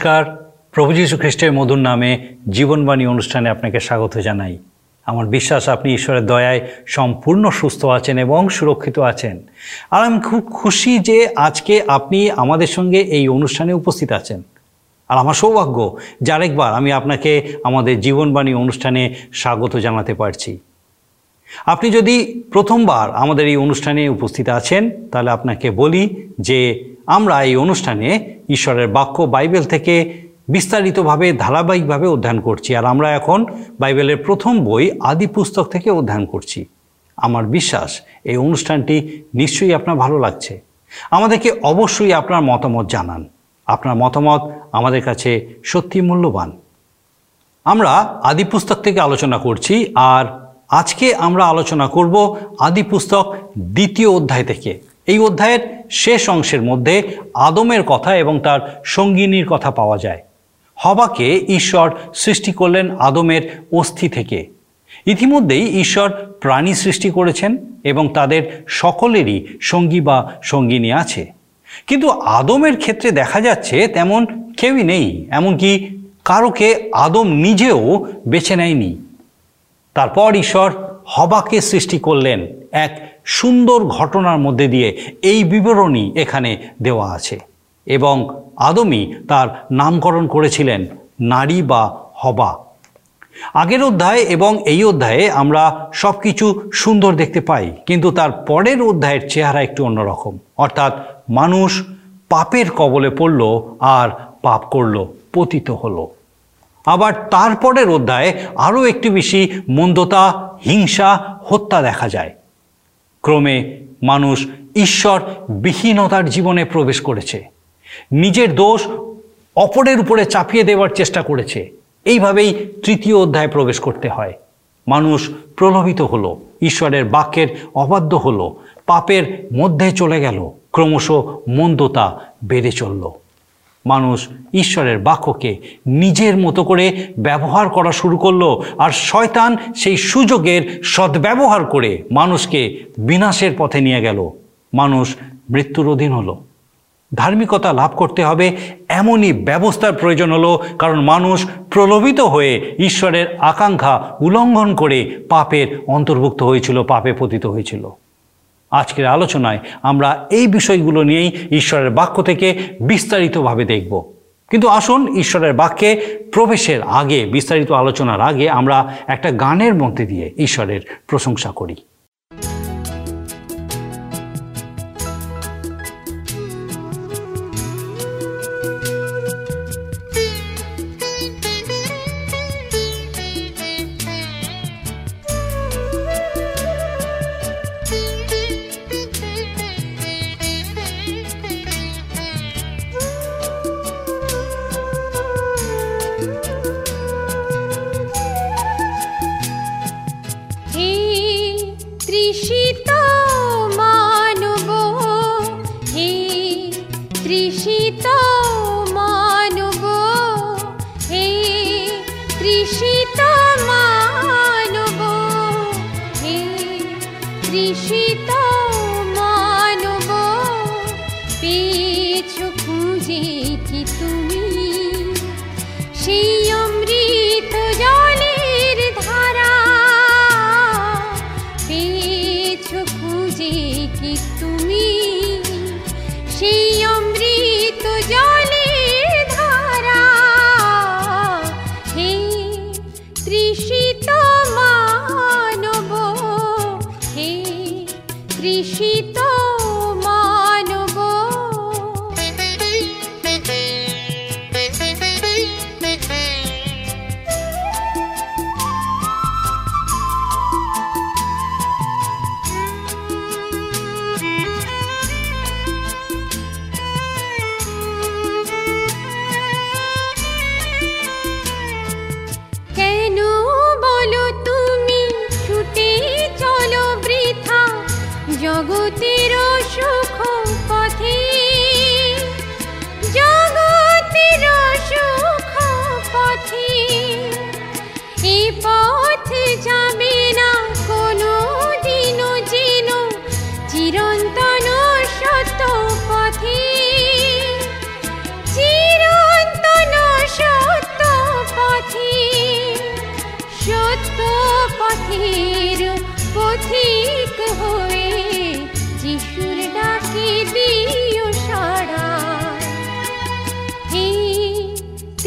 নমস্কার। প্রভু যীশু খ্রিস্টের মধুর নামে জীবনবাণী অনুষ্ঠানে আপনাকে স্বাগত জানাই। আমার বিশ্বাস, আপনি ঈশ্বরের দয়ায় সম্পূর্ণ সুস্থ আছেন এবং সুরক্ষিত আছেন। আর আমি খুব খুশি যে আজকে আপনি আমাদের সঙ্গে এই অনুষ্ঠানে উপস্থিত আছেন। আর আমার সৌভাগ্য যে আরেকবার আমি আপনাকে আমাদের জীবনবাণী অনুষ্ঠানে স্বাগত জানাতে পারছি। আপনি যদি প্রথমবার আমাদের এই অনুষ্ঠানে উপস্থিত আছেন, তাহলে আপনাকে বলি যে আমরা এই অনুষ্ঠানে ঈশ্বরের বাক্য বাইবেল থেকে বিস্তারিতভাবে, ধারাবাহিকভাবে অধ্যয়ন করছি। আর আমরা এখন বাইবেলের প্রথম বই আদি পুস্তক থেকে অধ্যয়ন করছি। আমার বিশ্বাস, এই অনুষ্ঠানটি নিশ্চয়ই আপনার ভালো লাগছে। আমাদেরকে অবশ্যই আপনার মতামত জানান। আপনার মতামত আমাদের কাছে সত্যি মূল্যবান। আমরা আদি পুস্তক থেকে আলোচনা করছি, আর আজকে আমরা আলোচনা করব আদি পুস্তক দ্বিতীয় অধ্যায় থেকে। এই অধ্যায়ের শেষ অংশের মধ্যে আদমের কথা এবং তার সঙ্গিনীর কথা পাওয়া যায়। হবাকে ঈশ্বর সৃষ্টি করলেন আদমের অস্থি থেকে। ইতিমধ্যেই ঈশ্বর প্রাণী সৃষ্টি করেছেন এবং তাদের সকলেরই সঙ্গী বা সঙ্গিনী আছে। কিন্তু আদমের ক্ষেত্রে দেখা যাচ্ছে তেমন কেউই নেই, এমনকি কারোকে আদম নিজেও বেছে নেয়নি। তারপর ঈশ্বর হবাকে সৃষ্টি করলেন এক সুন্দর ঘটনার মধ্যে দিয়ে এই বিবরণী এখানে দেওয়া আছে। এবং আদমই তার নামকরণ করেছিলেন নারী বা হবা। আগের অধ্যায় এবং এই অধ্যায়ে আমরা সব কিছু সুন্দর দেখতে পাই, কিন্তু তার পরের অধ্যায়ের চেহারা একটু অন্যরকম। অর্থাৎ মানুষ পাপের কবলে পড়ল আর পাপ করল, পতিত হলো। আবার তারপরের অধ্যায়ে আরও একটু বেশি মন্দতা, হিংসা, হত্যা দেখা যায়। ক্রমে মানুষ ঈশ্বর বিহীনতার জীবনে প্রবেশ করেছে। নিজের দোষ অপরের উপরে চাপিয়ে দেওয়ার চেষ্টা করেছে। এইভাবেই তৃতীয় অধ্যায়ে প্রবেশ করতে হয়। মানুষ প্রলোভিত হলো, ঈশ্বরের বাক্যের অবাধ্য হলো, পাপের মধ্যে চলে গেল, ক্রমশ মন্দতা বেড়ে চলল। মানুষ ঈশ্বরের বাক্যকে নিজের মতো করে ব্যবহার করা শুরু করল আর শয়তান সেই সুযোগের সদ্ব্যবহার করে মানুষকে বিনাশের পথে নিয়ে গেল। মানুষ মৃত্যুর অধীন হলো। ধার্মিকতা লাভ করতে হবে এমনই ব্যবস্থার প্রয়োজন হলো কারণ মানুষ প্রলোভিত হয়ে ঈশ্বরের আকাঙ্ক্ষা উল্লঙ্ঘন করে পাপের অন্তর্ভুক্ত হয়েছিল, পাপে পতিত হয়েছিল। আজকের আলোচনায় আমরা এই বিষয়গুলো নিয়েই ঈশ্বরের বাক্য থেকে বিস্তারিতভাবে দেখব। কিন্তু আসুন ঈশ্বরের বাক্যে প্রবেশের আগে, বিস্তারিত আলোচনার আগে আমরা একটা গানের মধ্যে দিয়ে ঈশ্বরের প্রশংসা করি। त्रिषितो मानुभो हे त्रिषिता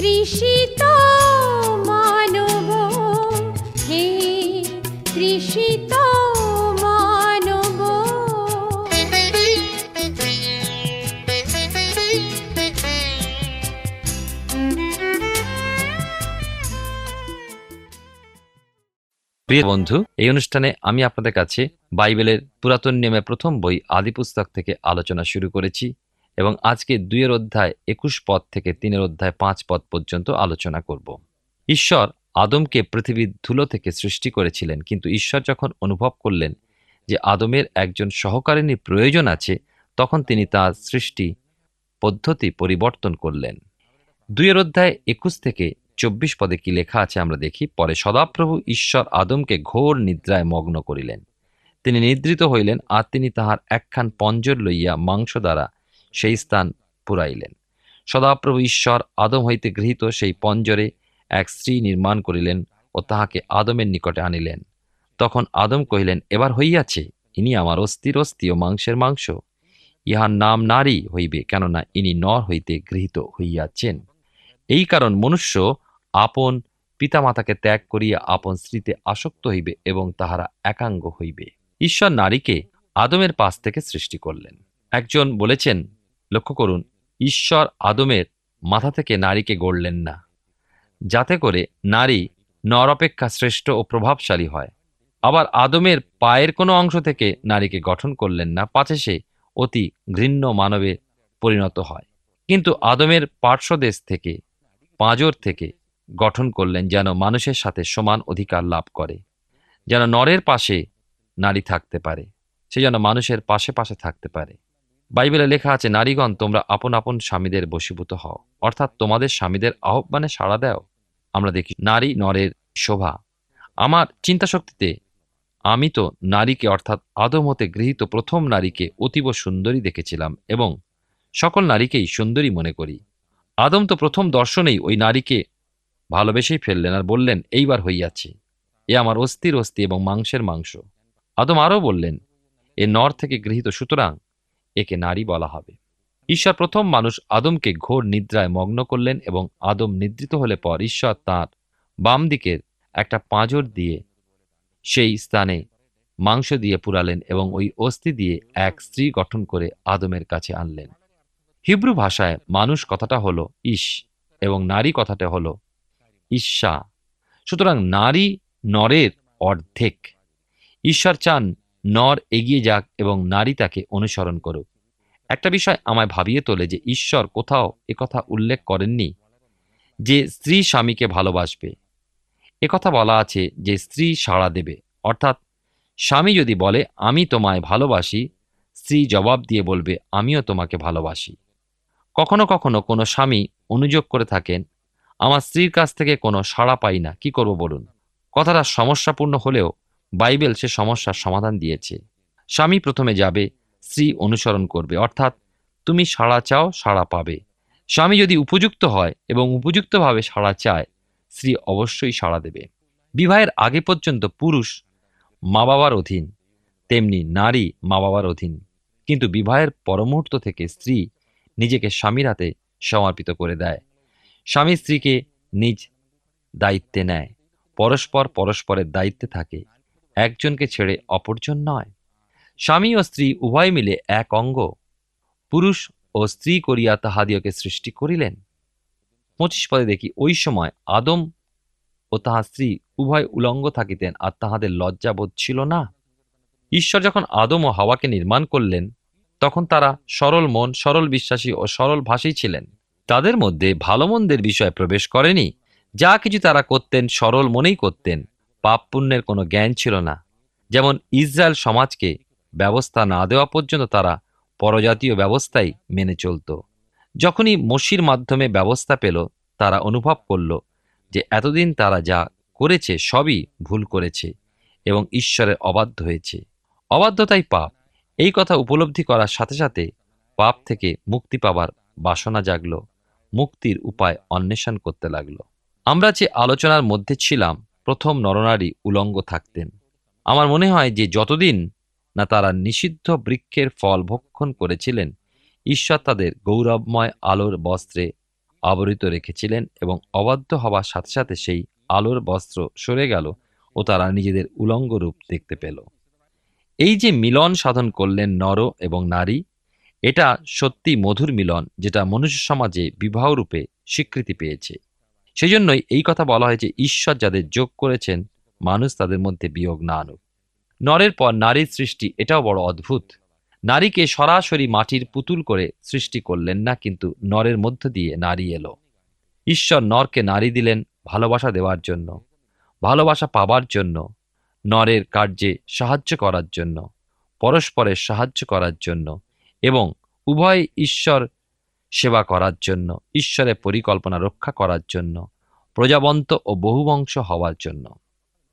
তৃষিত মানব। হে মানব। প্রিয় বন্ধু, এই অনুষ্ঠানে আমি আপনাদের কাছে বাইবেলের পুরাতন নিয়মে প্রথম বই আদিপুস্তক থেকে আলোচনা শুরু করেছি। এবং আজকে দুইয়ের অধ্যায়, একুশ পদ থেকে তিনের অধ্যায়, পাঁচ পদ পর্যন্ত আলোচনা করব। ঈশ্বর আদমকে পৃথিবীর ধুলো থেকে সৃষ্টি করেছিলেন, কিন্তু ঈশ্বর যখন অনুভব করলেন যে আদমের একজন সহকারিনীর প্রয়োজন আছে, তখন তিনি তার সৃষ্টি পদ্ধতি পরিবর্তন করলেন। দুইয়ের অধ্যায়, একুশ থেকে চব্বিশ পদে কি লেখা আছে আমরা দেখি, পরে সদাপ্রভু ঈশ্বর আদমকে ঘোর নিদ্রায় মগ্ন করিলেন। তিনি নিদ্রিত হইলেন আর তিনি তাহার একখান পঞ্জর লইয়া মাংস দ্বারা সেই স্থান পুরাইলেন। সদাপ্রভু ঈশ্বর আদম হইতে গৃহীত সেই পঞ্জরে এক স্ত্রী নির্মাণ করিলেন ও তাহাকে আদমের নিকটে আনিলেন। তখন আদম কহিলেন, এবার হইয়াছে, ইনি আমার অস্থির অস্থি ও মাংসের মাংস। ইহার নাম নারী হইবে, কেননা ইনি নর হইতে গৃহীত হইয়াছেন। এই কারণ মনুষ্য আপন পিতামাতাকে ত্যাগ করিয়া আপন স্ত্রীতে আসক্ত হইবে এবং তাহারা একাঙ্গ হইবে। ঈশ্বর নারীকে আদমের পাশ থেকে সৃষ্টি করলেন। একজন বলেছেন লক্ষ্য করুন, ঈশ্বর আদমের মাথা থেকে নারীকে গড়লেন না, যাতে করে নারী নর অপেক্ষা শ্রেষ্ঠ ও প্রভাবশালী হয়। আবার আদমের পায়ের কোনো অংশ থেকে নারীকে গঠন করলেন না, পাছে সে অতি ঘৃণ্য মানবে পরিণত হয়। কিন্তু আদমের পার্শ্বদেশ থেকে, পাঁজর থেকে গঠন করলেন যেন মানুষের সাথে সমান অধিকার লাভ করে, যেন নরের পাশে নারী থাকতে পারে, সে যেন মানুষের পাশে পাশে থাকতে পারে। বাইবেলে লেখা আছে, নারীগণ, তোমরা আপন আপন স্বামীদের বশীভূত হও। অর্থাৎ তোমাদের স্বামীদের আহ্বানে সাড়া দাও। আমরা দেখি, নারী নরের শোভা। আমার চিন্তাশক্তিতে আমি তো নারীকে, অর্থাৎ আদম হতে গৃহীত প্রথম নারীকে অতীব সুন্দরী দেখেছিলাম এবং সকল নারীকেই সুন্দরী মনে করি। আদম তো প্রথম দর্শনেই ওই নারীকে ভালোবেসেই ফেললেন আর বললেন, এইবার হইয়াছে। এ আমার অস্থির অস্থি এবং মাংসের মাংস। আদম আরও বললেন, এ নর থেকে গৃহীত, সুতরাং একে নারী বলা হবে। ঈশ্বর প্রথম মানুষ আদমকে ঘোর নিদ্রায় মগ্ন করলেন এবং আদম নিদ্রিত হলে পর ঈশ্বর তাঁর বাম দিকের একটা পাঁজর দিয়ে সেই স্থানে মাংস দিয়ে পুরালেন এবং ওই অস্থি দিয়ে এক স্ত্রী গঠন করে আদমের কাছে আনলেন। হিব্রু ভাষায় মানুষ কথাটা হলো ইস এবং নারী কথাটা হলো ঈর্ষা সুতরাং নারী নরের অর্ধেক। ঈশ্বর চান নর এগিয়ে যাক এবং নারী তাকে অনুসরণ করুক। একটা বিষয় আমায় ভাবিয়ে তোলে যে ঈশ্বর কোথাও একথা উল্লেখ করেননি যে স্ত্রী স্বামীকে ভালোবাসবে। একথা বলা আছে যে স্ত্রী সাড়া দেবে। অর্থাৎ স্বামী যদি বলে, আমি তোমায় ভালোবাসি স্ত্রী জবাব দিয়ে বলবে, আমিও তোমাকে ভালোবাসি কখনো কখনো কোনো স্বামী অনুযোগ করে থাকেন, আমার স্ত্রীর কাছ থেকে কোনো সাড়া পাই না, কি করব বলুন? কথাটা সমস্যাপূর্ণ হলেও বাইবেল সে সমস্যার সমাধান দিয়েছে। স্বামী প্রথমে যাবে, স্ত্রী অনুসরণ করবে, অর্থাৎ তুমি সাড়া চাও, সাড়া পাবে। স্বামী যদি উপযুক্ত হয় এবং উপযুক্তভাবে সাড়া চায়, স্ত্রী অবশ্যই সাড়া দেবে। বিবাহের আগে পর্যন্ত পুরুষ মা বাবার অধীন, তেমনি নারী মা বাবার অধীন। কিন্তু বিবাহের পরমুহূর্ত থেকে স্ত্রী নিজেকে স্বামীর হাতে সমর্পিত করে দেয়। স্বামী স্ত্রীকে নিজ দায়িত্বে নেয়, পরস্পর পরস্পরের দায়িত্বে থাকে। একজনকে ছেড়ে অপরজন নয়। স্বামী ও স্ত্রী উভয় মিলে এক অঙ্গ। পুরুষ ও স্ত্রী করিয়া তাহাদিওকে সৃষ্টি করিলেন। পঁচিশ পদে দেখি ওই সময় আদম ও তাহার স্ত্রী উভয় উলঙ্গ থাকিতেন আর তাহাদের লজ্জাবোধ ছিল না। ঈশ্বর যখন আদম ও হাওয়াকে নির্মাণ করলেন, তখন তারা সরল মন, সরল বিশ্বাসী ও সরল ভাষী ছিলেন। তাদের মধ্যে ভালো মন্দের বিষয় প্রবেশ করেনি। যা কিছু তারা করতেন সরল মনেই করতেন। পাপ পুণ্যের কোনো জ্ঞান ছিল না। যেমন ইসরায়েল সমাজকে ব্যবস্থা না দেওয়া পর্যন্ত তারা পরজাতীয় ব্যবস্থাই মেনে চলত। যখনই মসির মাধ্যমে ব্যবস্থা পেল, তারা অনুভব করল যে এতদিন তারা যা করেছে সবই ভুল করেছে এবং ঈশ্বরের অবাধ্য হয়েছে। অবাধ্যতাই পাপ। এই কথা উপলব্ধি করার সাথে সাথে পাপ থেকে মুক্তি পাবার বাসনা জাগল। মুক্তির উপায় অন্বেষণ করতে লাগল। আমরা যে আলোচনার মধ্যে ছিলাম প্রথম নরনারী উলঙ্গ থাকতেন। আমার মনে হয় যে যতদিন না তারা নিষিদ্ধ বৃক্ষের ফল ভক্ষণ করেছিলেন, ঈশ্বর তাদের গৌরবময় আলোর বস্ত্রে আবরিত রেখেছিলেন এবং অবাধ্য হওয়ার সাথে সাথে সেই আলোর বস্ত্র সরে গেল ও তারা নিজেদের উলঙ্গ রূপ দেখতে পেল। এই যে মিলন সাধন করলেন নর এবং নারী, এটা সত্যি মধুর মিলন যেটা মনুষ্য সমাজে বিবাহরূপে স্বীকৃতি পেয়েছে। সেই জন্যই এই কথা বলা হয়েছে ঈশ্বর যাদের যোগ করেছেন, মানুষ তাদের মধ্যে বিয়োগ না আনুক। নরের পর নারীর সৃষ্টি, এটাও বড় অদ্ভুত। নারীকে সরাসরি মাটির পুতুল করে সৃষ্টি করলেন না, কিন্তু নরের মধ্য দিয়ে নারী এলো। ঈশ্বর নরকে নারী দিলেন ভালোবাসা দেওয়ার জন্য, ভালোবাসা পাবার জন্য, নরের কার্যে সাহায্য করার জন্য, পরস্পরের সাহায্য করার জন্য এবং উভয় ঈশ্বর সেবা করার জন্য, ঈশ্বরের পরিকল্পনা রক্ষা করার জন্য, প্রজাবন্ত ও বহুবংশ হওয়ার জন্য।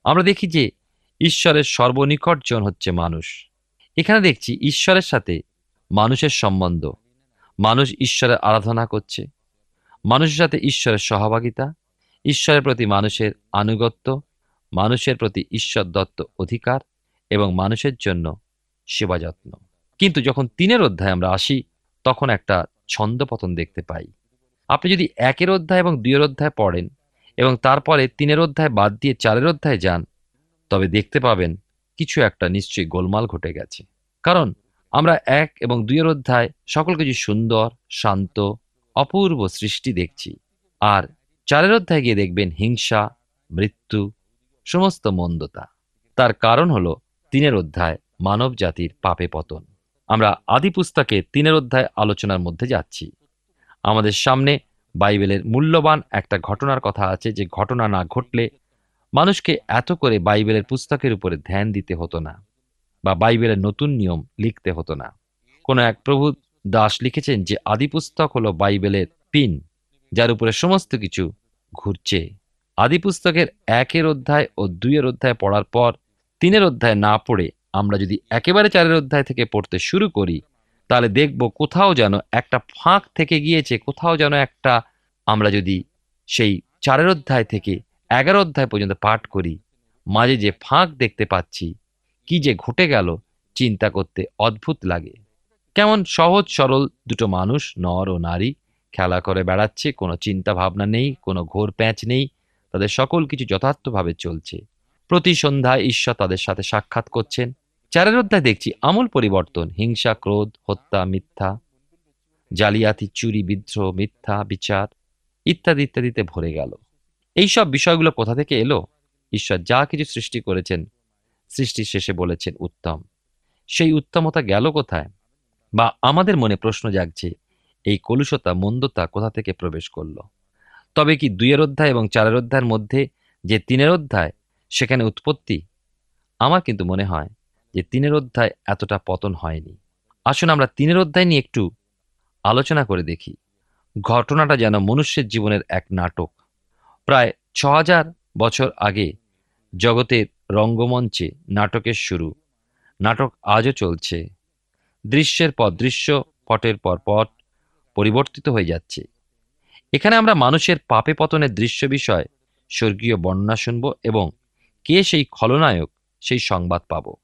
আমরা দেখি যে ঈশ্বরের সর্বনিকট জন হচ্ছে মানুষ। এখানে দেখছি ঈশ্বরের সাথে মানুষের সম্বন্ধ। মানুষ ঈশ্বরের আরাধনা করছে। মানুষের সাথে ঈশ্বরের সহভাগিতা। ঈশ্বরের প্রতি মানুষের আনুগত্য। মানুষের প্রতি ঈশ্বর দত্ত অধিকার এবং মানুষের জন্য সেবা যত্ন। কিন্তু যখন তিনের অধ্যায় আমরা আসি, তখন একটা ছন্দপতন দেখতে পাই। আপনি যদি একের অধ্যায় এবং দুইয়ের অধ্যায় পড়েন এবং তারপরে তিনের অধ্যায় বাদ দিয়ে চারের অধ্যায় যান, তবে দেখতে পাবেন কিছু একটা নিশ্চয়ই গোলমাল ঘটে গেছে। কারণ আমরা এক এবং দুইয়ের অধ্যায় সকল কিছু সুন্দর, শান্ত, অপূর্ব সৃষ্টি দেখছি। আর চারের অধ্যায় গিয়ে দেখবেন হিংসা, মৃত্যু, সমস্ত মন্দতা। তার কারণ হলো তিনের অধ্যায় মানব জাতির পাপে পতন। আমরা আদি পুস্তকে তিনের অধ্যায় আলোচনার মধ্যে যাচ্ছি। আমাদের সামনে বাইবেলের মূল্যবান একটা ঘটনার কথা আছে, যে ঘটনা না ঘটলে মানুষকে এত করে বাইবেলের পুস্তকের উপরে ধ্যান দিতে হতো না, বা বাইবেলের নতুন নিয়ম লিখতে হতো না। কোনো এক প্রভু দাস লিখেছেন যে, আদি পুস্তক হলো বাইবেলের পিন, যার উপরে সমস্ত কিছু ঘুরছে। আদি পুস্তকের একের অধ্যায় ও দুইয়ের অধ্যায় পড়ার পর তিনের অধ্যায় না পড়ে আমরা যদি একেবারে চারের অধ্যায় থেকে পড়তে শুরু করি, তাহলে দেখব কোথাও যেন একটা ফাঁক থেকে গিয়েছে, কোথাও যেন একটা আমরা যদি সেই চারের অধ্যায় থেকে এগারো অধ্যায় পর্যন্ত পাঠ করি, মাঝে যে ফাঁক দেখতে পাচ্ছি, কি যে ঘটে গেল, চিন্তা করতে অদ্ভুত লাগে। কেমন সহজ সরল দুটো মানুষ, নর ও নারী, খেলা করে বেড়াচ্ছে, কোনো চিন্তা ভাবনা নেই, কোনো ঘোর প্যাঁচ নেই, তাদের সকল কিছু যথার্থভাবে চলছে। প্রতি সন্ধ্যায় ঈশ্বর তাদের সাথে সাক্ষাৎ করছেন চারের অধ্যায় দেখছি আমূল পরিবর্তন, হিংসা, ক্রোধ, হত্যা, মিথ্যা, জালিয়াতি, চুরি, বিদ্রোহ, মিথ্যা, বিচার ইত্যাদি ইত্যাদিতে ভরে গেল। এইসব বিষয়গুলো কোথা থেকে এলো? ঈশ্বর যা কিছু সৃষ্টি করেছেন, সৃষ্টির শেষে বলেছেন উত্তম। সেই উত্তমতা গেল কোথায়? বা আমাদের মনে প্রশ্ন জাগছে, এই কলুষতা, মন্দতা কোথা থেকে প্রবেশ করল? তবে কি দুইয়ের অধ্যায় এবং চারের অধ্যায়ের মধ্যে যে তিনের অধ্যায়, সেখানে উৎপত্তি? আমার কিন্তু মনে হয় যে তিনের অধ্যায় এতটা পতন হয়নি। আসুন আমরা তিনের অধ্যায় নিয়ে একটু আলোচনা করে দেখি। ঘটনাটা যেন মনুষ্যের জীবনের এক নাটক। প্রায় ছ হাজার বছর আগে জগতের রঙ্গমঞ্চে নাটকের শুরু। নাটক আজও চলছে। দৃশ্যের পর দৃশ্য, পটের পর পট পরিবর্তিত হয়ে যাচ্ছে। এখানে আমরা মানুষের পাপে পতনের দৃশ্য বিষয় স্বর্গীয় বর্ণনা শুনব এবং কে সেই খলনায়ক সেই সংবাদ পাব।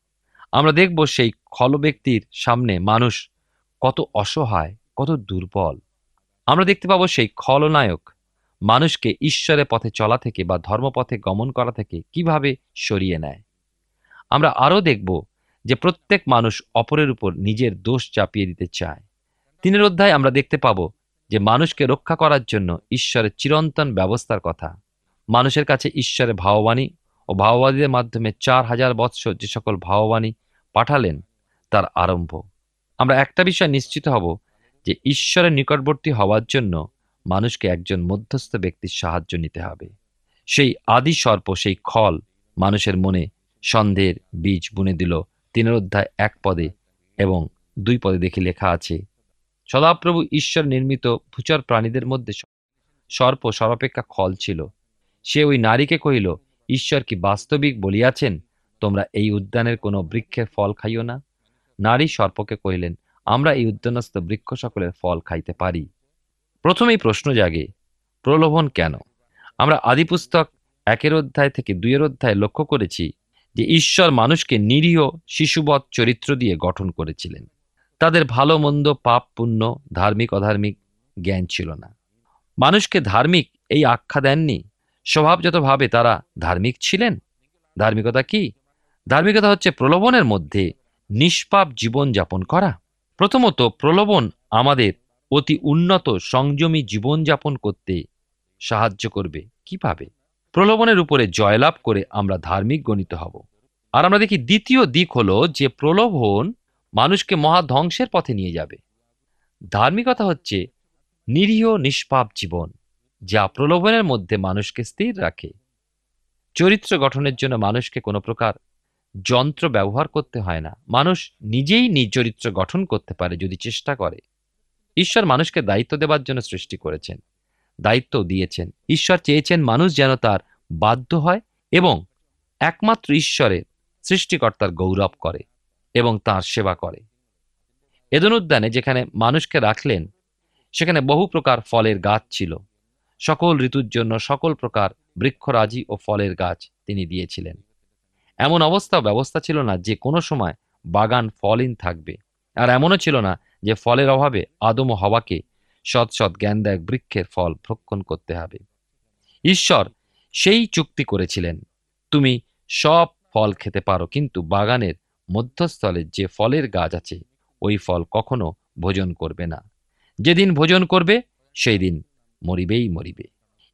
আমরা দেখব সেই খল ব্যক্তির সামনে মানুষ কত অসহায়, কত দুর্বল। আমরা দেখতে পাবো সেই খলনায়ক মানুষকে ঈশ্বরের পথে চলা থেকে বা ধর্মপথে গমন করা থেকে কীভাবে সরিয়ে নেয়। আমরা আরও দেখব যে প্রত্যেক মানুষ অপরের উপর নিজের দোষ চাপিয়ে দিতে চায়। তিনের অধ্যায় আমরা দেখতে পাবো যে মানুষকে রক্ষা করার জন্য ঈশ্বরের চিরন্তন ব্যবস্থার কথা। মানুষের কাছে ঈশ্বরের ভাববাণী ও ভাওবাদীদের মাধ্যমে চার হাজার বৎসর যে সকল ভাববাণী পাঠালেন, তার আরম্ভ। আমরা একটা বিষয় নিশ্চিত হব যে ঈশ্বরের নিকটবর্তী হওয়ার জন্য মানুষকে একজন মধ্যস্থ ব্যক্তির সাহায্য নিতে হবে। সেই আদি সর্প, সেই খল মানুষের মনে সন্দেহের বীজ বুনে দিল তিনের অধ্যায় এক পদে এবং দুই পদে দেখে লেখা আছে, সদাপ্রভু ঈশ্বর নির্মিত ভূচর প্রাণীদের মধ্যে সর্প সর্বাপেক্ষা খল ছিল। সে ওই নারীকে কহিল ঈশ্বর কি বাস্তবিক বলিয়াছেন? তোমরা এই উদ্যানের কোনো বৃক্ষের ফল খাইও না? নারী সর্পকে কহিলেন, আমরা এই উদ্যানস্থ বৃক্ষ সকলের ফল খাইতে পারি। প্রথমেই প্রশ্ন জাগে, প্রলোভন কেন? আমরা আদিপুস্তক একের অধ্যায় থেকে দুইয়ের অধ্যায় লক্ষ্য করেছি যে ঈশ্বর মানুষকে নিরীহ শিশুবৎ চরিত্র দিয়ে গঠন করেছিলেন। তাদের ভালো, মন্দ, পাপ, পুণ্য, ধার্মিক, অধার্মিক জ্ঞান ছিল না। মানুষকে ধার্মিক এই আখ্যা দেননি? স্বভাবজাতভাবে তারা ধার্মিক ছিলেন, ধার্মিকতা কি? ধার্মিকতা হচ্ছে প্রলোভনের মধ্যে নিষ্পাপ জীবন যাপন করা। প্রথমত প্রলোভন আমাদের অতি উন্নত সংযমী জীবনযাপন করতে সাহায্য করবে। কীভাবে? প্রলোভনের উপরে জয়লাভ করে আমরা ধার্মিক গণিত হব। আর আমরা দেখি দ্বিতীয় দিক হলো যে প্রলোভন মানুষকে মহা ধ্বংসের পথে নিয়ে যাবে। ধার্মিকতা হচ্ছে নিরীহ নিষ্পাপ জীবন। যা প্রলোভনের মধ্যে মানুষকে স্থির রাখে। চরিত্র গঠনের জন্য মানুষকে কোনো প্রকার যন্ত্র ব্যবহার করতে হয় না। মানুষ নিজেই নিজ চরিত্র গঠন করতে পারে যদি চেষ্টা করে। ঈশ্বর মানুষকে দায়িত্ব দেবার জন্য সৃষ্টি করেছেন, দায়িত্ব দিয়েছেন। ঈশ্বর চেয়েছেন মানুষ যেন তার বাধ্য হয় এবং একমাত্র ঈশ্বরের সৃষ্টিকর্তার গৌরব করে এবং তার সেবা করে। এদন উদ্যানে যেখানে মানুষকে রাখলেন, সেখানে বহু প্রকার ফলের গাছ ছিল। সকল ঋতুর জন্য সকল প্রকার বৃক্ষরাজি ও ফলের গাছ তিনি দিয়েছিলেন। এমন অবস্থা ব্যবস্থা ছিল না যে কোনো সময় বাগান ফলহীন থাকবে। আর এমনও ছিল না যে ফলের অভাবে আদম হওয়াকে সৎ সৎ জ্ঞানদায়ক বৃক্ষের ফল ভক্ষণ করতে হবে। ঈশ্বর সেই চুক্তি করেছিলেন, তুমি সব ফল খেতে পারো, কিন্তু বাগানের মধ্যস্থলে যে ফলের গাছ আছে, ওই ফল কখনো ভোজন করবে না। যেদিন ভোজন করবে সেই দিন মরিবেই মরিবে।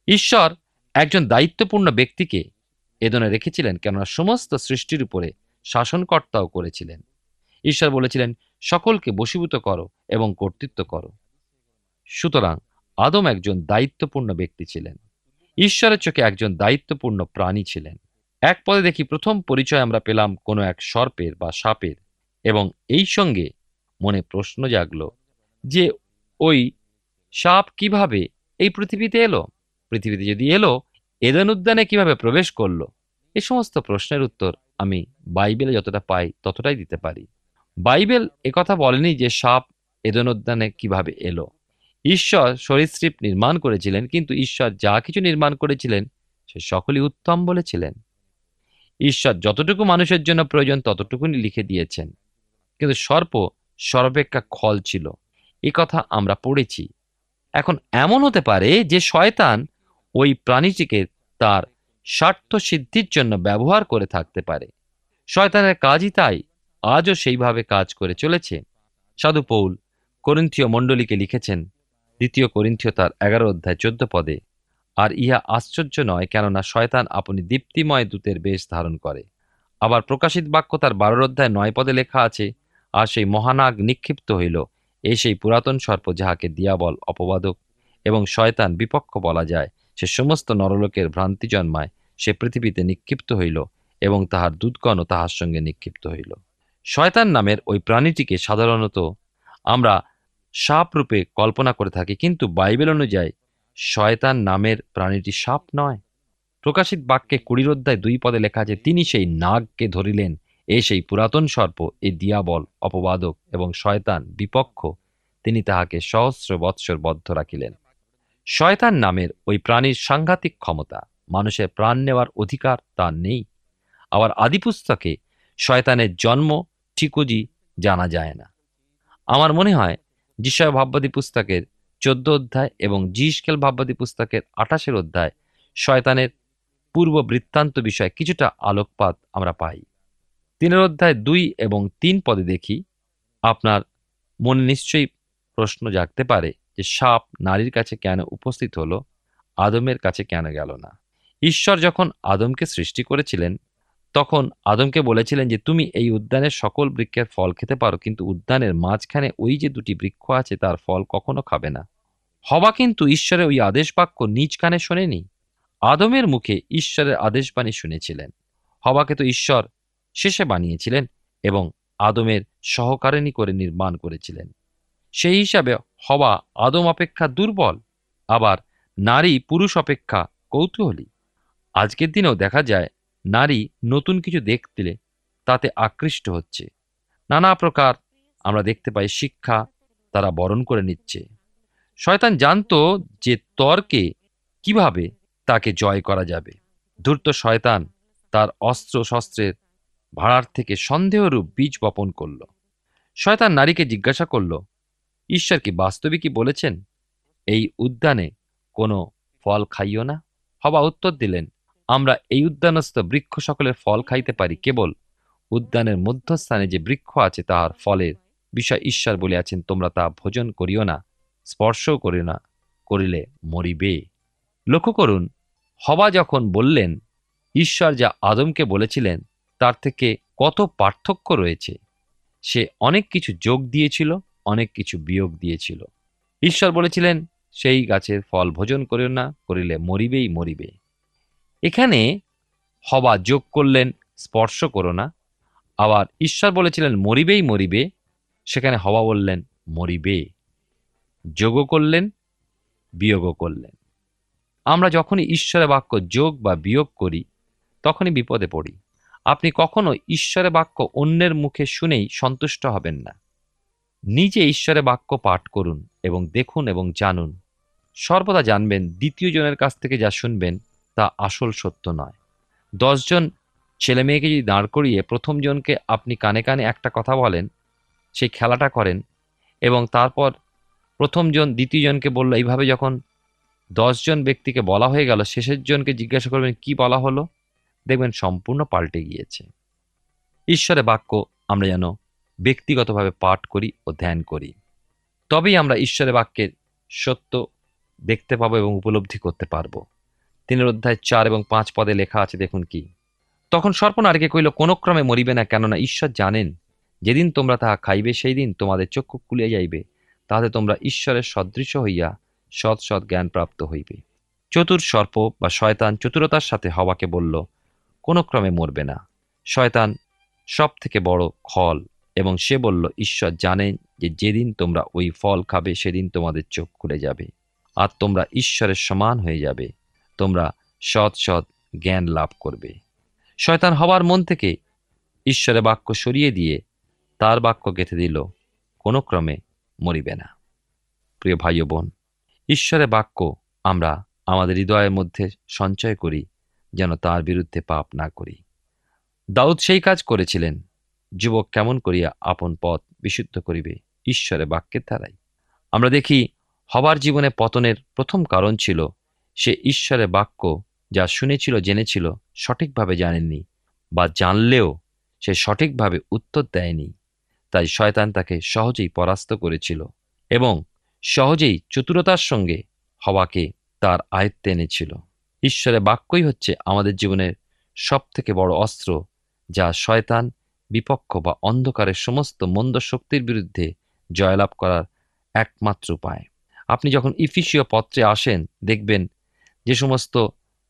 ঈশ্বর একজন দায়িত্বপূর্ণ ব্যক্তিকে এদনে রেখেছিলেন, কেননা সমস্ত সৃষ্টির উপরে শাসনকর্তাও করেছিলেন। ঈশ্বর বলেছিলেন, সকলকে বশীভূত করো এবং কর্তৃত্ব করো। সুতরাং আদম একজন দায়িত্বপূর্ণ ব্যক্তি ছিলেন। ঈশ্বরের চোখে একজন দায়িত্বপূর্ণ প্রাণী ছিলেন। এক পদে দেখি প্রথম পরিচয় আমরা পেলাম কোনো এক সর্পের বা সাপের, এবং এই সঙ্গে মনে প্রশ্ন জাগল যে ওই সাপ কীভাবে এই পৃথিবীতে এলো? পৃথিবীতে যদি এলো, এদেন উদ্যানে কীভাবে প্রবেশ করল? এই সমস্ত প্রশ্নের উত্তর আমি বাইবেলে যতটা পাই ততটাই দিতে পারি। বাইবেল একথা বলেনি যে সাপ এদেন উদ্যানে কীভাবে এলো। ঈশ্বর সরীসৃপ নির্মাণ করেছিলেন, কিন্তু ঈশ্বর যা কিছু নির্মাণ করেছিলেন, সে সকলই উত্তম বলেছিলেন। ঈশ্বর যতটুকু মানুষের জন্য প্রয়োজন ততটুকুনি লিখে দিয়েছেন। কিন্তু সর্প সর্বাপেক্ষা খল ছিল। এ কথা আমরা পড়েছি। এখন এমন হতে পারে যে শয়তান ওই প্রাণীটিকে তার স্বার্থ সিদ্ধির জন্য ব্যবহার করে থাকতে পারে। শয়তানের কাজই তাই, আজও সেইভাবে কাজ করে চলেছে। সাধু পৌল করিন্থীয় মণ্ডলীকে লিখেছেন দ্বিতীয় করিন্থীয় তার এগারো অধ্যায় চোদ্দ পদে, আর ইহা আশ্চর্য নয় কেননা শয়তান আপনি দীপ্তিময় দূতের বেশ ধারণ করে। আবার প্রকাশিত বাক্য তার বারোর অধ্যায় নয় পদে লেখা আছে, আর সেই মহানাগ নিক্ষিপ্ত হইল এই সেই পুরাতন সর্প যাহাকে দিয়াবল, অপবাদক এবং শয়তান বিপক্ষ বলা যায়, সে সমস্ত নরলোকের ভ্রান্তি জন্মায়, সে পৃথিবীতে নিক্ষিপ্ত হইল এবং তাহার দুধগণও তাহার সঙ্গে নিক্ষিপ্ত হইল। শয়তান নামের ওই প্রাণীটিকে সাধারণত আমরা সাপ রূপে কল্পনা করে থাকি, কিন্তু বাইবেল অনুযায়ী শয়তান নামের প্রাণীটি সাপ নয়। প্রকাশিত বাক্যে কুড়ির অধ্যায় দুই পদে লেখা আছে, তিনি সেই নাগকে ধরিলেন এ সেই পুরাতন সর্প, এ দিয়াবল, অপবাদক এবং শয়তান বিপক্ষ, তিনি তাহাকে সহস্র বৎসর বদ্ধ রাখিলেন। শয়তান নামের ওই প্রাণীর সাংঘাতিক ক্ষমতা, মানুষের প্রাণ নেওয়ার অধিকার তার নেই। আবার আদিপুস্তকে শয়তানের জন্ম ঠিকুজি জানা যায় না। আমার মনে হয়, যিশয় ভাববাদী পুস্তকের চোদ্দ অধ্যায় এবং জিসকেল ভাববাদী পুস্তকের আঠাশের অধ্যায় শয়তানের পূর্ব বৃত্তান্ত বিষয়ে কিছুটা আলোকপাত আমরা পাই। তিনের অধ্যায় দুই এবং তিন পদে দেখি, আপনার মনে নিশ্চয়ই প্রশ্ন জাগতে পারে যে সাপ নারীর কাছে কেন উপস্থিত হলো, আদমের কাছে কেন গেল না? ঈশ্বর যখন আদমকে সৃষ্টি করেছিলেন, তখন আদমকে বলেছিলেন যে, তুমি এই উদ্যানের সকল বৃক্ষের ফল খেতে পারো, কিন্তু উদ্যানের মাঝখানে ওই যে দুটি বৃক্ষ আছে, তার ফল কখনো খাবে না। হবা কিন্তু ঈশ্বরের ওই আদেশ বাক্য নিজ কানে শোনেনি। আদমের মুখে ঈশ্বরের আদেশবাণী শুনেছিলেন। হবাকে তো ঈশ্বর শেষে বানিয়েছিলেন এবং আদমের সহকারিণী করে নির্মাণ করেছিলেন। সেই হিসাবে হওয়া আদম অপেক্ষা দুর্বল, আবার নারী পুরুষ অপেক্ষা কৌতূহলী। আজকের দিনেও দেখা যায়, নারী নতুন কিছু দেখতে তাতে আকৃষ্ট হচ্ছে। নানা প্রকার আমরা দেখতে পাই শিক্ষা তারা বরণ করে নিচ্ছে। শয়তান জানতো যে তর্কে কীভাবে তাকে জয় করা যাবে। ধূর্ত শয়তান তার অস্ত্র শস্ত্রের ভাড়ার থেকে সন্দেহরূপ বীজ বপন করল। শয়তান নারীকে জিজ্ঞাসা করল, ঈশ্বর কি বাস্তবিকই বলেছেন, এই উদ্যানে কোনো ফল খাইও না? হবা উত্তর দিলেন, আমরা এই উদ্যানস্থ বৃক্ষ সকলের ফল খাইতে পারি, কেবল উদ্যানের মধ্যস্থানে যে বৃক্ষ আছে তাহার ফলের বিষয় ঈশ্বর বলিয়াছেন, তোমরা তা ভোজন করিও না, স্পর্শও করিও না, করিলে মরিবে। লক্ষ্য করুন, হবা যখন বললেন, ঈশ্বর যা আদমকে বলেছিলেন তার থেকে কত পার্থক্য রয়েছে? সে অনেক কিছু যোগ দিয়েছিল, অনেক কিছু বিয়োগ দিয়েছিল। ঈশ্বর বলেছিলেন, সেই গাছের ফল ভোজন করিও না, করিলে মরিবেই মরিবে। এখানে হবা যোগ করলেন, স্পর্শ করো না। আবার ঈশ্বর বলেছিলেন, মরিবেই মরিবে। সেখানে হবা বললেন, মরিবে। যোগও করলেন, বিয়োগও করলেন। আমরা যখনই ঈশ্বরের বাক্য যোগ বা বিয়োগ করি, তখনই বিপদে পড়ি। আপনি কখনো ঈশ্বরের বাক্য অন্যের মুখে শুনেই সন্তুষ্ট হবেন না। নিজে ঈশ্বরে বাক্য পাঠ করুন এবং দেখুন এবং জানুন। সর্বদা জানবেন দ্বিতীয় জনের কাছ থেকে যা শুনবেন তা আসল সত্য নয়। দশজন ছেলে মেয়েকে যদি দাঁড় করিয়ে প্রথম জনকে আপনি কানে কানে একটা কথা বলেন সেই খেলাটা করেন এবং তারপর প্রথমজন দ্বিতীয়জনকে দ্বিতীয় জনকে বলল, এইভাবে যখন দশজন ব্যক্তিকে বলা হয়ে গেল, শেষের জনকে জিজ্ঞাসা করবেন, কি বলা হলো? দেখবেন সম্পূর্ণ পাল্টে গিয়েছে। ঈশ্বরের বাক্য আমরা যেন ব্যক্তিগতভাবে পাঠ করি ও ধ্যান করি। তবেই আমরা ঈশ্বরের বাক্যের সত্য দেখতে পাবো এবং উপলব্ধি করতে পারব। তিনের অধ্যায় চার এবং পাঁচ পদে লেখা আছে, দেখুন কি? তখন সর্পনারীকে কইল কোনো ক্রমে মরিবে না, কেননা ঈশ্বর জানেন, যেদিন তোমরা তাহা খাইবে সেই দিন তোমাদের চক্ষু খুলিয়া যাইবে। তাহাতে তোমরা ঈশ্বরের সদৃশ হইয়া সৎ সৎ জ্ঞান প্রাপ্ত হইবে। চতুর সর্প বা শয়তান চতুরতার সাথে হওয়াকে বলল কোনো ক্রমে মরবে না। শয়তান সব থেকে বড় খল এবং সে বলল, ঈশ্বর জানেন যে যেদিন তোমরা ওই ফল খাবে, সেদিন তোমাদের চোখ খুলে যাবে আর তোমরা ঈশ্বরের সমান হয়ে যাবে। তোমরা সৎ সৎ জ্ঞান লাভ করবে। শয়তান হবার মন থেকে ঈশ্বরের বাক্য সরিয়ে দিয়ে তার বাক্য গেঁথে দিল, কোনো ক্রমে মরিবে না। প্রিয় ভাই বোন, ঈশ্বরের বাক্য আমরা আমাদের হৃদয়ের মধ্যে সঞ্চয় করি যেন তার বিরুদ্ধে পাপ না করি। দাউদ সেই কাজ করেছিলেন। যুবক কেমন করিয়া আপন পথ বিশুদ্ধ করিবে, ঈশ্বরে বাক্যের দ্বারাই। আমরা দেখি, হবার জীবনে পতনের প্রথম কারণ ছিল, সে ঈশ্বরের বাক্য যা শুনেছিল, জেনেছিল, সঠিকভাবে জানেননি বা জানলেও সে সঠিকভাবে উত্তর দেয়নি। তাই শয়তান তাকে সহজেই পরাস্ত করেছিল এবং সহজেই চতুরতার সঙ্গে হওয়াকে তার আয়ত্তে এনেছিল। ঈশ্বরের বাক্যই হচ্ছে আমাদের জীবনের সব থেকে বড় অস্ত্র, যা শয়তান বিপক্ষ বা অন্ধকারের সমস্ত মন্দ শক্তির বিরুদ্ধে জয়লাভ করার একমাত্র উপায়। আপনি যখন ইফিসীয় পত্রে আসেন, দেখবেন যে সমস্ত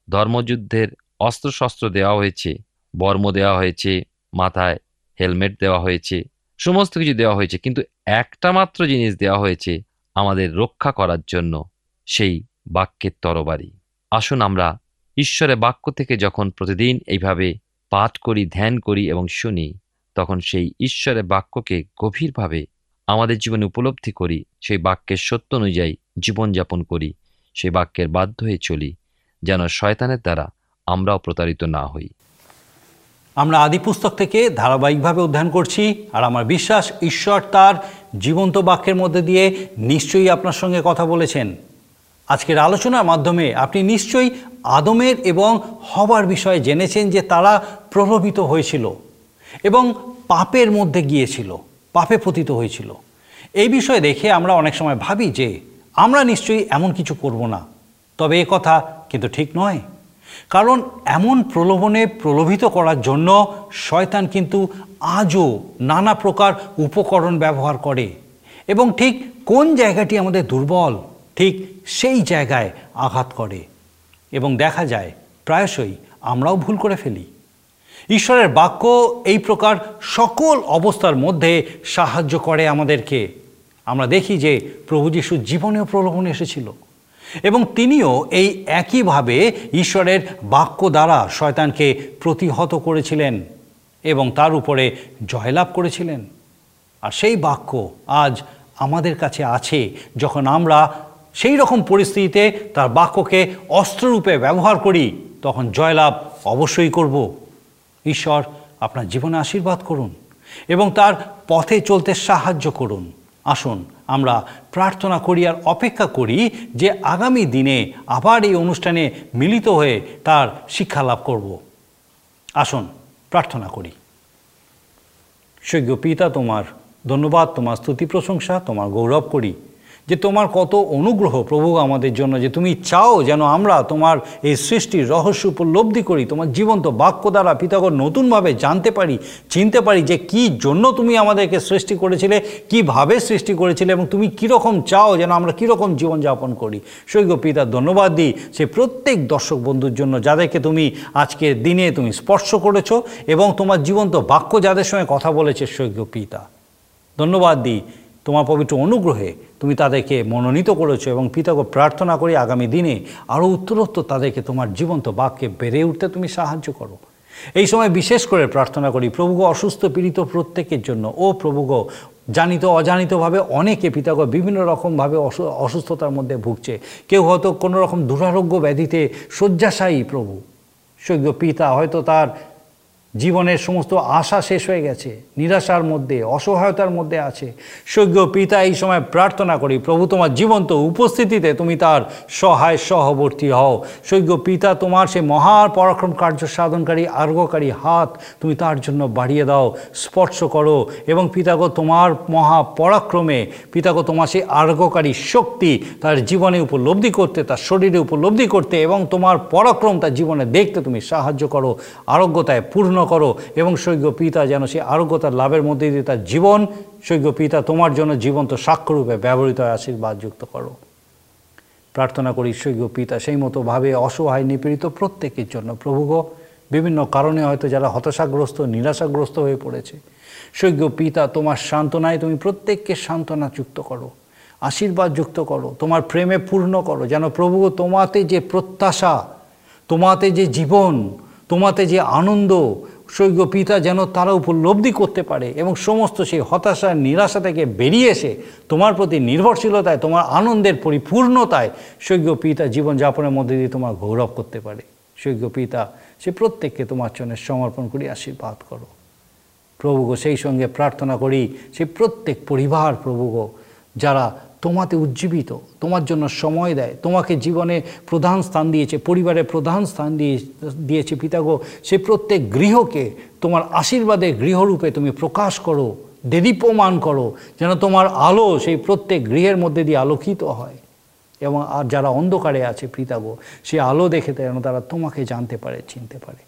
ধর্মযুদ্ধের অস্ত্রশস্ত্র দেওয়া হয়েছে, বর্ম দেওয়া হয়েছে, মাথায় হেলমেট দেওয়া হয়েছে, সমস্ত কিছু দেওয়া হয়েছে, কিন্তু একটা মাত্র জিনিস দেওয়া হয়েছে আমাদের রক্ষা করার জন্য, সেই বাক্যের তরবারি। আসুন আমরা ঈশ্বরের বাক্য থেকে যখন প্রতিদিন এইভাবে পাঠ করি, ধ্যান করি এবং শুনি, তখন সেই ঈশ্বরের বাক্যকে গভীরভাবে আমাদের জীবনে উপলব্ধি করি, সেই বাক্যের সত্য অনুযায়ী জীবনযাপন করি, সেই বাক্যের বাধ্য হয়ে চলি, যেন শয়তানের দ্বারা আমরাও প্রতারিত না হই। আমরা আদি পুস্তক থেকে ধারাবাহিকভাবে অধ্যয়ন করছি, আর আমার বিশ্বাস ঈশ্বর তার জীবন্ত বাক্যের মধ্যে দিয়ে নিশ্চয়ই আপনার সঙ্গে কথা বলেছেন। আজকের আলোচনার মাধ্যমে আপনি নিশ্চয়ই আদমের এবং হবার বিষয়ে জেনেছেন যে তারা প্রলোভিত হয়েছিল এবং পাপের মধ্যে গিয়েছিল, পাপে পতিত হয়েছিল। এই বিষয়ে দেখে আমরা অনেক সময় ভাবি যে আমরা নিশ্চয়ই এমন কিছু করব না। তবে এ কথা কিন্তু ঠিক নয়। কারণ এমন প্রলোভনে প্রলোভিত করার জন্য শয়তান কিন্তু আজও নানা প্রকার উপকরণ ব্যবহার করে এবং ঠিক কোন জায়গাটি আমাদের দুর্বল ঠিক সেই জায়গায় আঘাত করে। এবং দেখা যায়, প্রায়শই আমরাও ভুল করে ফেলি। ঈশ্বরের বাক্য এই প্রকার সকল অবস্থার মধ্যে সাহায্য করে আমাদেরকে। আমরা দেখি যে প্রভু যিশুর জীবনেও প্রলোভন এসেছিল এবং তিনিও এই একইভাবে ঈশ্বরের বাক্য দ্বারা শয়তানকে প্রতিহত করেছিলেন এবং তার উপরে জয়লাভ করেছিলেন। আর সেই বাক্য আজ আমাদের কাছে আছে যখন আমরা সেই রকম পরিস্থিতিতে তার বাক্যকে অস্ত্ররূপে ব্যবহার করি, তখন জয়লাভ অবশ্যই করব। ঈশ্বর আপনার জীবনে আশীর্বাদ করুন এবং তার পথে চলতে সাহায্য করুন। আসুন, আমরা প্রার্থনা করি আর অপেক্ষা করি যে আগামী দিনে আবার এই অনুষ্ঠানে মিলিত হয়ে তার শিক্ষা লাভ করব। আসুন, প্রার্থনা করি। সৈক্য পিতা তোমার ধন্যবাদ, তোমার স্তুতি প্রশংসা, তোমার গৌরব করি। যে তোমার কত অনুগ্রহ প্রভু আমাদের জন্য, যে তুমি চাও যেন আমরা তোমার এই সৃষ্টির রহস্য উপলব্ধি করি, তোমার জীবন্ত বাক্য দ্বারা পিতাগর নতুনভাবে জানতে পারি, চিনতে পারি যে কি জন্য তুমি আমাদেরকে সৃষ্টি করেছিলে, কীভাবে সৃষ্টি করেছিলে এবং তুমি কীরকম চাও যেন আমরা কীরকম জীবনযাপন করি। সৈক্য পিতা ধন্যবাদ দিই সে প্রত্যেক দর্শক বন্ধুর জন্য যাদেরকে তুমি আজকে দিনে তুমি স্পর্শ করেছ এবং তোমার জীবন্ত বাক্য যাদের সঙ্গে কথা বলেছে সৈক্য পিতা। ধন্যবাদ দিই তোমার পবিত্র অনুগ্রহে তুমি তাদেরকে মনোনীত করেছ এবং পিতাকে প্রার্থনা করি আগামী দিনে আরও উত্তরোত্তর তাদেরকে তোমার জীবন্ত বাক্যে বেড়ে উঠতে তুমি সাহায্য করো। এই সময় বিশেষ করে প্রার্থনা করি, প্রভুগ অসুস্থ পীড়িত প্রত্যেকের জন্য ও প্রভুগ জানিত অজানিতভাবে অনেকে পিতাগ বিভিন্ন রকমভাবে অসু- অসুস্থতার মধ্যে ভুগছে। কেউ হয়তো কোনো রকম দুরারোগ্য ব্যাধিতে শয্যাশায়ী প্রভু। সৈক্য পিতা হয়তো তার জীবনের সমস্ত আশা শেষ হয়ে গেছে, নিরাশার মধ্যে, অসহায়তার মধ্যে আছে। সৈক্য পিতা এই সময় প্রার্থনা করি, প্রভু, তোমার জীবন্ত উপস্থিতিতে তুমি তার সহায় সহবর্তী হও। সৈক্য পিতা, তোমার সে মহার পরাক্রম কার্য সাধনকারী আর্গকারী হাত তুমি তার জন্য বাড়িয়ে দাও, স্পর্শ করো এবং পিতাগো, তোমার মহা পরাক্রমে পিতাগো, তোমার সেই আর্গকারী শক্তি তার জীবনে উপলব্ধি করতে, তার শরীরে উপলব্ধি করতে এবং তোমার পরাক্রম তার জীবনে দেখতে তুমি সাহায্য করো। আরোগ্যতায় পূর্ণ করো, এবং সৈক্য পিতা যেন সেই আরোগ্যতার লাভের মধ্যে দিয়ে তার জীবন সৈক্য পিতা তোমার জন্য জীবন্ত সাক্ষ্যরূপে ব্যবহৃত হয় আশীর্বাদ যুক্ত করো। প্রার্থনা করি সৈক্য পিতা, সেই মতোভাবে অসহায়, নিপীড়িত প্রত্যেকের জন্য। প্রভুগ বিভিন্ন কারণে হয়তো যারা হতাশাগ্রস্ত, নিরাশাগ্রস্ত হয়ে পড়েছে সৈক্য পিতা, তোমার সান্ত্বনায় তুমি প্রত্যেককে সান্ত্বনা যুক্ত করো আশীর্বাদ যুক্ত করো, তোমার প্রেমে পূর্ণ করো, যেন প্রভু তোমাতে যে প্রত্যাশা, তোমাতে যে জীবন, তোমাতে যে আনন্দ সৈক্য পিতা যেন তারা উপলব্ধি করতে পারে এবং সমস্ত সেই হতাশা, নিরাশা থেকে বেরিয়ে এসে তোমার প্রতি নির্ভরশীলতায়, তোমার আনন্দের পরিপূর্ণতায় সৈক্য পিতা জীবনযাপনের মধ্যে দিয়ে তোমার গৌরব করতে পারে। সৈক্য পিতা সে প্রত্যেককে তোমার চরণে সমর্পণ করি, আশীর্বাদ করো। প্রভুগো সেই সঙ্গে প্রার্থনা করি সেই প্রত্যেক পরিবার প্রভুগো যারা তোমাতে উজ্জীবিত, তোমার জন্য সময় দেয়, তোমাকে জীবনে প্রধান স্থান দিয়েছে, পরিবারে প্রধান স্থান দিয়ে, দিয়েছে পিতাগো। সে প্রত্যেক গৃহকে তোমার আশীর্বাদে গৃহরূপে তুমি প্রকাশ করো, দেদীপ্যমান করো, যেন তোমার আলো সেই প্রত্যেক গৃহের মধ্যে দিয়ে আলোকিত হয়। এবং আর যারা অন্ধকারে আছে পিতাগো, সে আলো দেখে যেন তারা তোমাকে জানতে পারে, চিনতে পারে।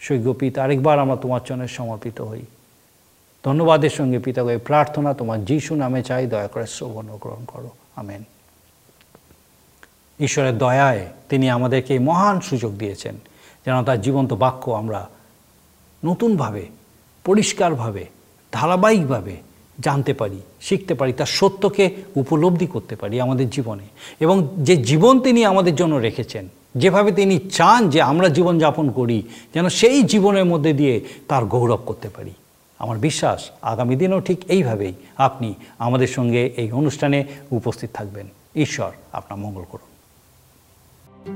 সৈক্য পিতা আরেকবার আমরা তোমার চরণে সমর্পিত হই। ধন্যবাদের সঙ্গে এই প্রার্থনা তোমার যিশু নামে চাই, দয়া করে শ্রবণ গ্রহণ করো। আমেন। ঈশ্বরের দয়ায় তিনি আমাদেরকে এই মহান সুযোগ দিয়েছেন, যেন তার জীবন্ত বাক্য আমরা নতুনভাবে, পরিষ্কারভাবে, ধারাবাহিকভাবে জানতে পারি, শিখতে পারি, তার সত্যকে উপলব্ধি করতে পারি আমাদের জীবনে। এবং যে জীবন তিনি আমাদের জন্য রেখেছেন, যেভাবে তিনি চান যে আমরা জীবনযাপন করি, যেন সেই জীবনের মধ্যে দিয়ে তার গৌরব করতে পারি। আমার বিশ্বাস আগামী দিনও ঠিক এইভাবেই আপনি আমাদের সঙ্গে এই অনুষ্ঠানে উপস্থিত থাকবেন। ঈশ্বর আপনার মঙ্গল করুন।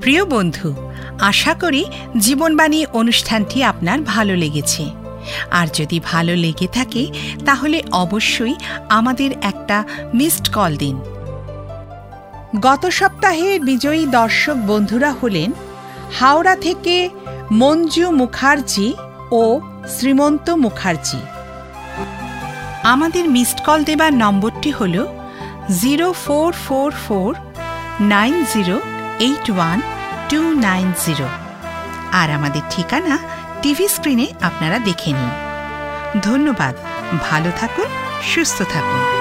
প্রিয় বন্ধু, আশা করি জীবনবাণী অনুষ্ঠানটি আপনার ভালো লেগেছে। আর যদি ভালো লেগে থাকে, তাহলে অবশ্যই আমাদের একটা মিসড কল দিন। গত সপ্তাহে বিজয়ী দর্শক বন্ধুরা হলেন হাওড়া থেকে মঞ্জু মুখার্জি ও শ্রীমন্ত মুখার্জি। আমাদের মিসড কল দেবার নম্বরটি হল zero four four four nine zero eight one two nine zero আর আমাদের ঠিকানা টিভি স্ক্রিনে আপনারা দেখে নিন। ধন্যবাদ। ভালো থাকুন, সুস্থ থাকুন।